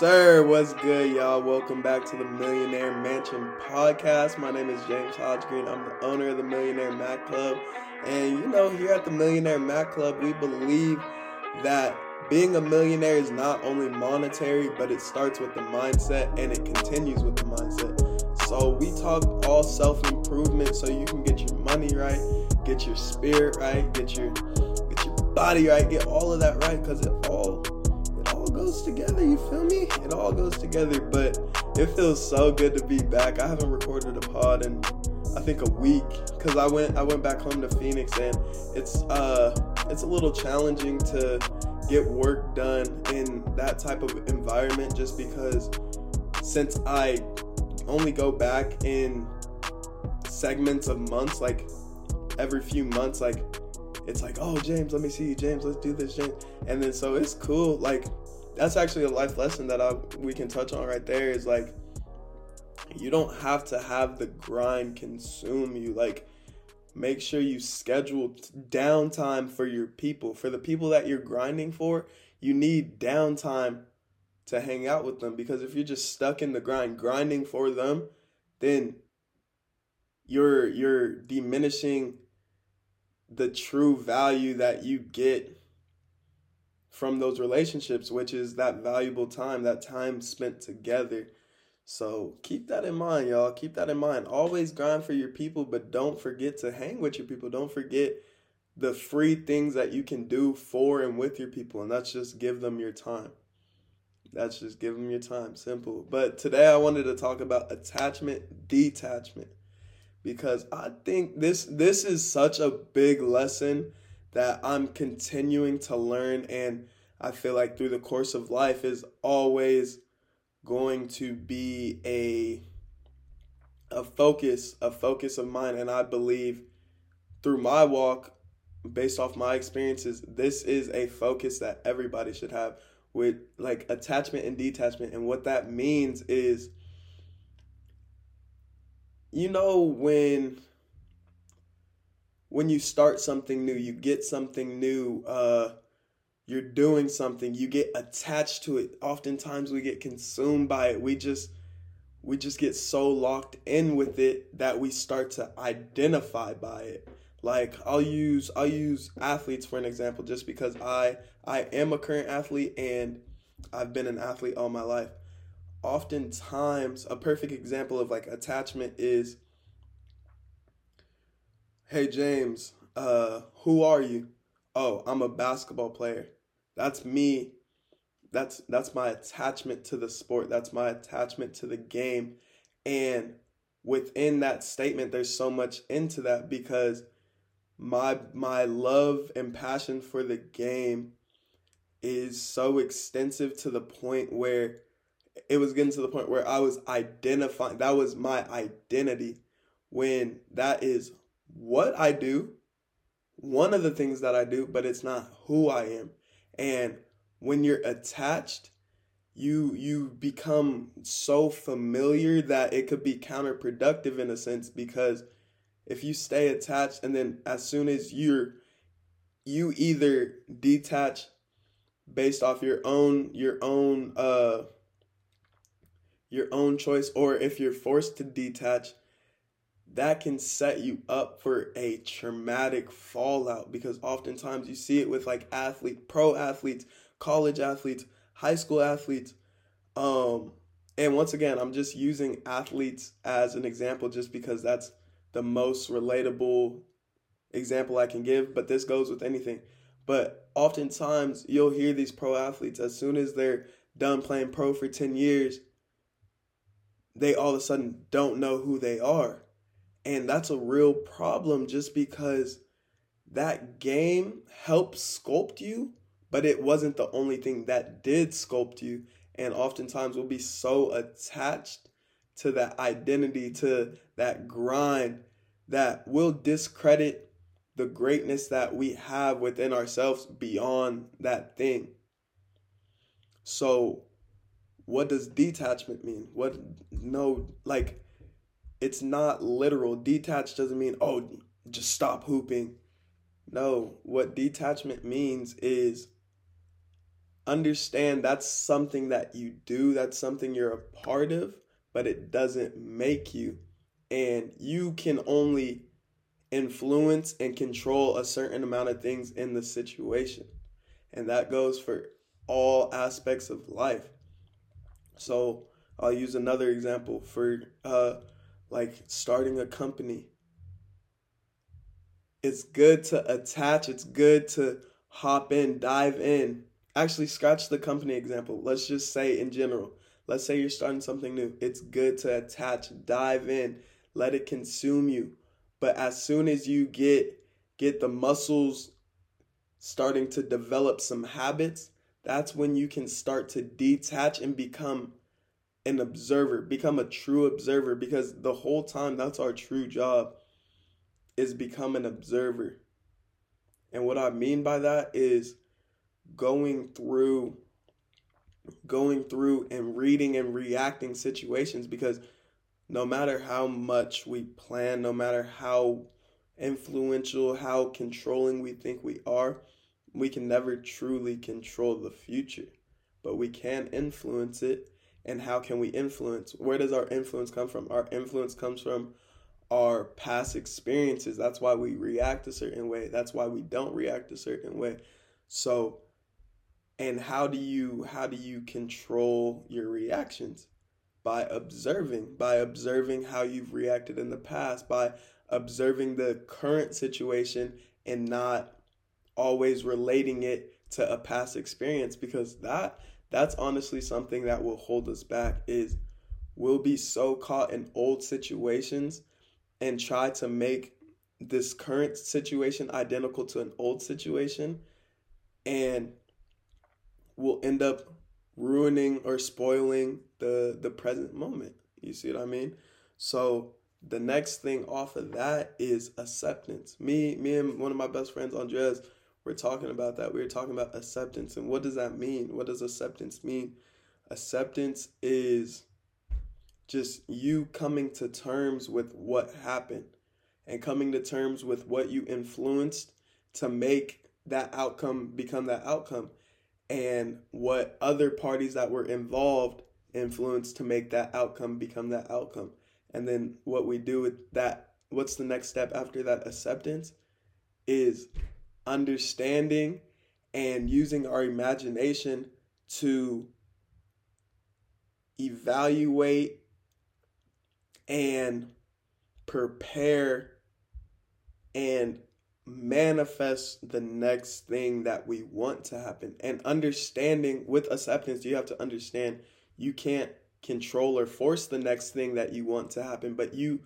sir. What's good, y'all? Welcome back to the Millionaire Mansion podcast. My name is James Hodggreen. I'm the owner of the Millionaire Mac Club. And you know, here at the Millionaire Mac Club, we believe that being a millionaire is not only monetary, but it starts with the mindset and it continues with the mindset. So we talk all self-improvement so you can get your money right, get your spirit right, get your get your body right, get all of that right because it all goes together, you feel me? It all goes together, but it feels so good to be back. I haven't recorded a pod in I think a week cuz I went I went back home to Phoenix and it's uh it's a little challenging to get work done in that type of environment just because since I only go back in segments of months like every few months like it's like oh James let me see you James let's do this James and then so it's cool like that's actually a life lesson that I we can touch on right there is like you don't have to have the grind consume you. Like make sure you schedule downtime for your people. For the people that you're grinding for you need downtime to hang out with them because if you're just stuck in the grind grinding for them then you're you're diminishing the true value that you get from those relationships, which is that valuable time, that time spent together. So keep that in mind, y'all. Keep that in mind. Always grind for your people, but don't forget to hang with your people. Don't forget the free things that you can do for and with your people, and that's just give them your time. That's just give them your time. Simple. But today I wanted to talk about attachment detachment because I think this this is such a big lesson that I'm continuing to learn and I feel like through the course of life is always going to be a a focus, a focus of mine. And I believe through my walk based off my experiences, this is a focus that everybody should have with like attachment and detachment. And what that means is you know when when you start something new, you get something new, uh, you're doing something, you get attached to it. Oftentimes we get consumed by it. We just we just get so locked in with it that we start to identify by it. Like I'll use I'll use athletes for an example just because I I am a current athlete and I've been an athlete all my life. Oftentimes a perfect example of like attachment is Hey James, uh, who are you? Oh, I'm a basketball player. That's me. That's that's my attachment to the sport. That's my attachment to the game. And within that statement there's so much into that because my my love and passion for the game is so extensive to the point where it was getting to the point where I was identifying that was my identity when that is what I do, one of the things that I do, but it's not who I am. And when you're attached, you you become so familiar that it could be counterproductive in a sense because if you stay attached and then as soon as you're you either detach based off your own your own uh your own choice or if you're forced to detach that can set you up for a traumatic fallout because oftentimes you see it with like athlete, pro athletes, college athletes, high school athletes. Um, and once again, I'm just using athletes as an example just because that's the most relatable example I can give, but this goes with anything. But oftentimes you'll hear these pro athletes as soon as they're done playing pro for 10 years, they all of a sudden don't know who they are and that's a real problem just because that game helped sculpt you, but it wasn't the only thing that did sculpt you. And oftentimes we'll be so attached to that identity, to that grind, that we'll discredit the greatness that we have within ourselves beyond that thing. So, what does detachment mean? What, no, like, it's not literal. Detached doesn't mean, oh, just stop hooping. No, what detachment means is understand that's something that you do, that's something you're a part of, but it doesn't make you. And you can only influence and control a certain amount of things in the situation. And that goes for all aspects of life. So I'll use another example for uh, like starting a company. It's good to attach, it's good to hop in, dive in. Actually, scratch the company example. Let's just say in general. Let's say you're starting something new. It's good to attach, dive in, let it consume you. But as soon as you get get the muscles starting to develop some habits, that's when you can start to detach and become an observer, become a true observer because the whole time that's our true job is become an observer. And what I mean by that is going through going through and reading and reacting situations because no matter how much we plan, no matter how influential, how controlling we think we are, we can never truly control the future. But we can influence it. And how can we influence? Where does our influence come from? Our influence comes from our past experiences. That's why we react a certain way. That's why we don't react a certain way. So, and how do you how do you control your reactions? By observing, by observing how you've reacted in the past, by observing the current situation and not always relating it to a past experience because that that's honestly something that will hold us back is we'll be so caught in old situations and try to make this current situation identical to an old situation and we'll end up ruining or spoiling the the present moment. You see what i mean? So the next thing off of that is acceptance. Me me and one of my best friends andres we're talking about that. We were talking about acceptance. And what does that mean? What does acceptance mean? Acceptance is just you coming to terms with what happened and coming to terms with what you influenced to make that outcome become that outcome and what other parties that were involved influenced to make that outcome become that outcome. And then what we do with that what's the next step after that acceptance is understanding and using our imagination to evaluate and prepare and manifest the next thing that we want to happen. And understanding with acceptance, you have to understand you can't control or force the next thing that you want to happen, but you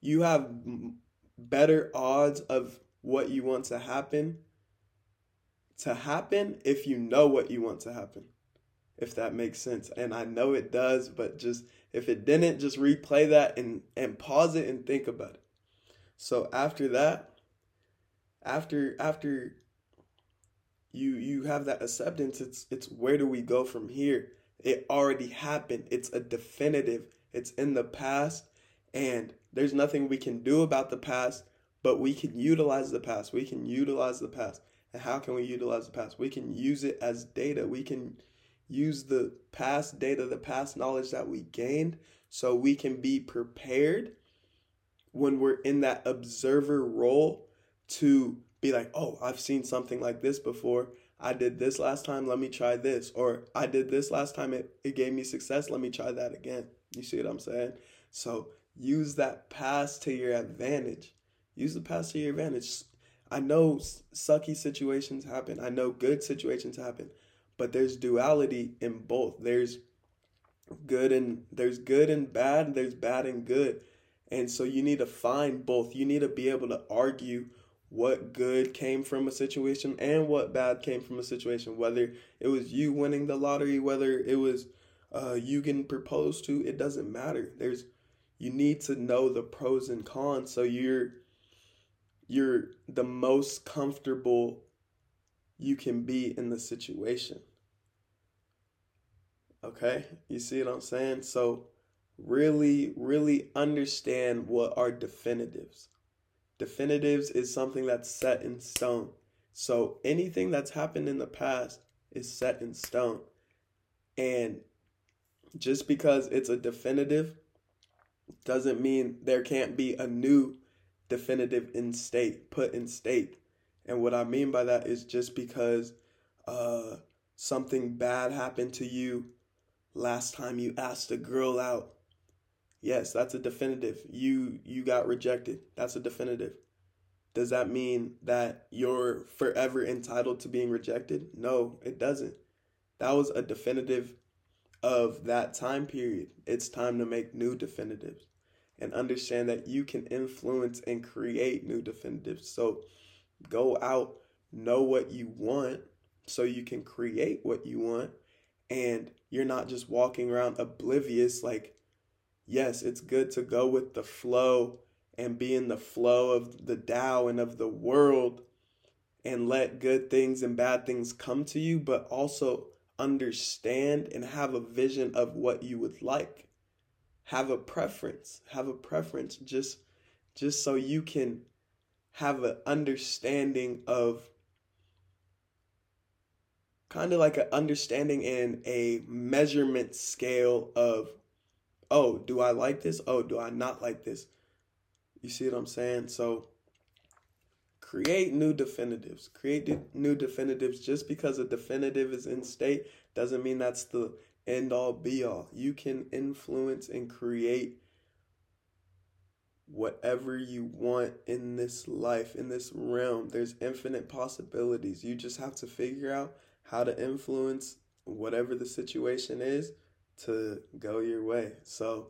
you have better odds of what you want to happen to happen if you know what you want to happen. If that makes sense. And I know it does, but just if it didn't, just replay that and, and pause it and think about it. So after that, after after you you have that acceptance, it's it's where do we go from here? It already happened. It's a definitive. It's in the past and there's nothing we can do about the past, but we can utilize the past. We can utilize the past. And how can we utilize the past? We can use it as data. We can use the past data, the past knowledge that we gained, so we can be prepared when we're in that observer role to be like, oh, I've seen something like this before. I did this last time, let me try this. Or I did this last time, it, it gave me success, let me try that again. You see what I'm saying? So use that past to your advantage. Use the past to your advantage. I know sucky situations happen, I know good situations happen, but there's duality in both. There's good and there's good and bad, there's bad and good. And so you need to find both. You need to be able to argue what good came from a situation and what bad came from a situation. Whether it was you winning the lottery, whether it was uh, you getting proposed to, it doesn't matter. There's you need to know the pros and cons so you're you're the most comfortable you can be in the situation. Okay? You see what I'm saying? So, really, really understand what are definitives. Definitives is something that's set in stone. So, anything that's happened in the past, is set in stone. And just because it's a definitive doesn't mean there can't be a new definitive in state, put in state. And what I mean by that is just because uh, something bad happened to you last time you asked a girl out. Yes, that's a definitive. You you got rejected. That's a definitive. Does that mean that you're forever entitled to being rejected? No, it doesn't. That was a definitive of that time period. It's time to make new definitives and understand that you can influence and create new definitives. So go out, know what you want so you can create what you want and you're not just walking around oblivious like yes, it's good to go with the flow and be in the flow of the Tao and of the world and let good things and bad things come to you, but also understand and have a vision of what you would like. Have a preference. Have a preference just just so you can have an understanding of kind of like an understanding and a measurement scale of oh, do I like this? Oh, do I not like this? You see what I'm saying? So create new definitives. Create new definitives. Just because a definitive is in state doesn't mean that's the end all be all. You can influence and create whatever you want in this life, in this realm. There's infinite possibilities. You just have to figure out how to influence whatever the situation is to go your way. So,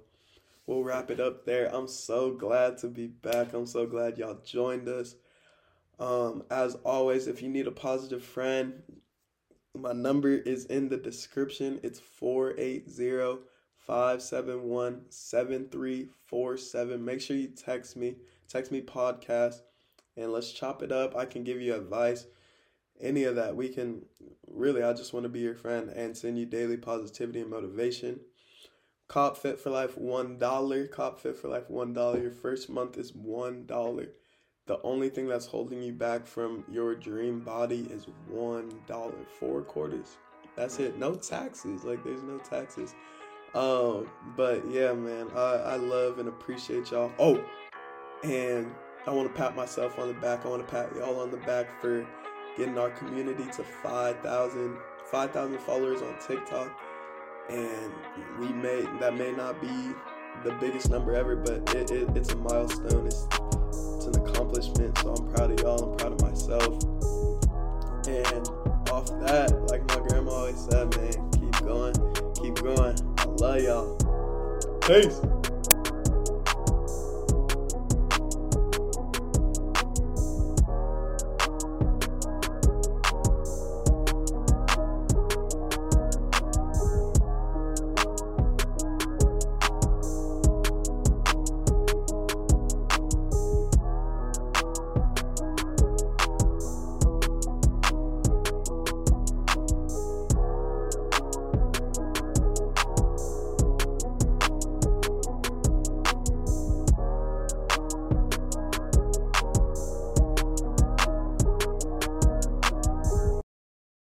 we'll wrap it up there. I'm so glad to be back. I'm so glad y'all joined us. Um, as always, if you need a positive friend, my number is in the description. It's 480 571 7347. Make sure you text me. Text me podcast and let's chop it up. I can give you advice. Any of that. We can really, I just want to be your friend and send you daily positivity and motivation. Cop Fit for Life $1. Cop Fit for Life $1. Your first month is $1. The only thing that's holding you back from your dream body is $1. Four quarters. That's it. No taxes. Like, there's no taxes. Um, but yeah, man, I, I love and appreciate y'all. Oh, and I want to pat myself on the back. I want to pat y'all on the back for getting our community to 5,000 5,000 followers on TikTok and we may that may not be the biggest number ever, but it, it, it's a milestone. It's vocês.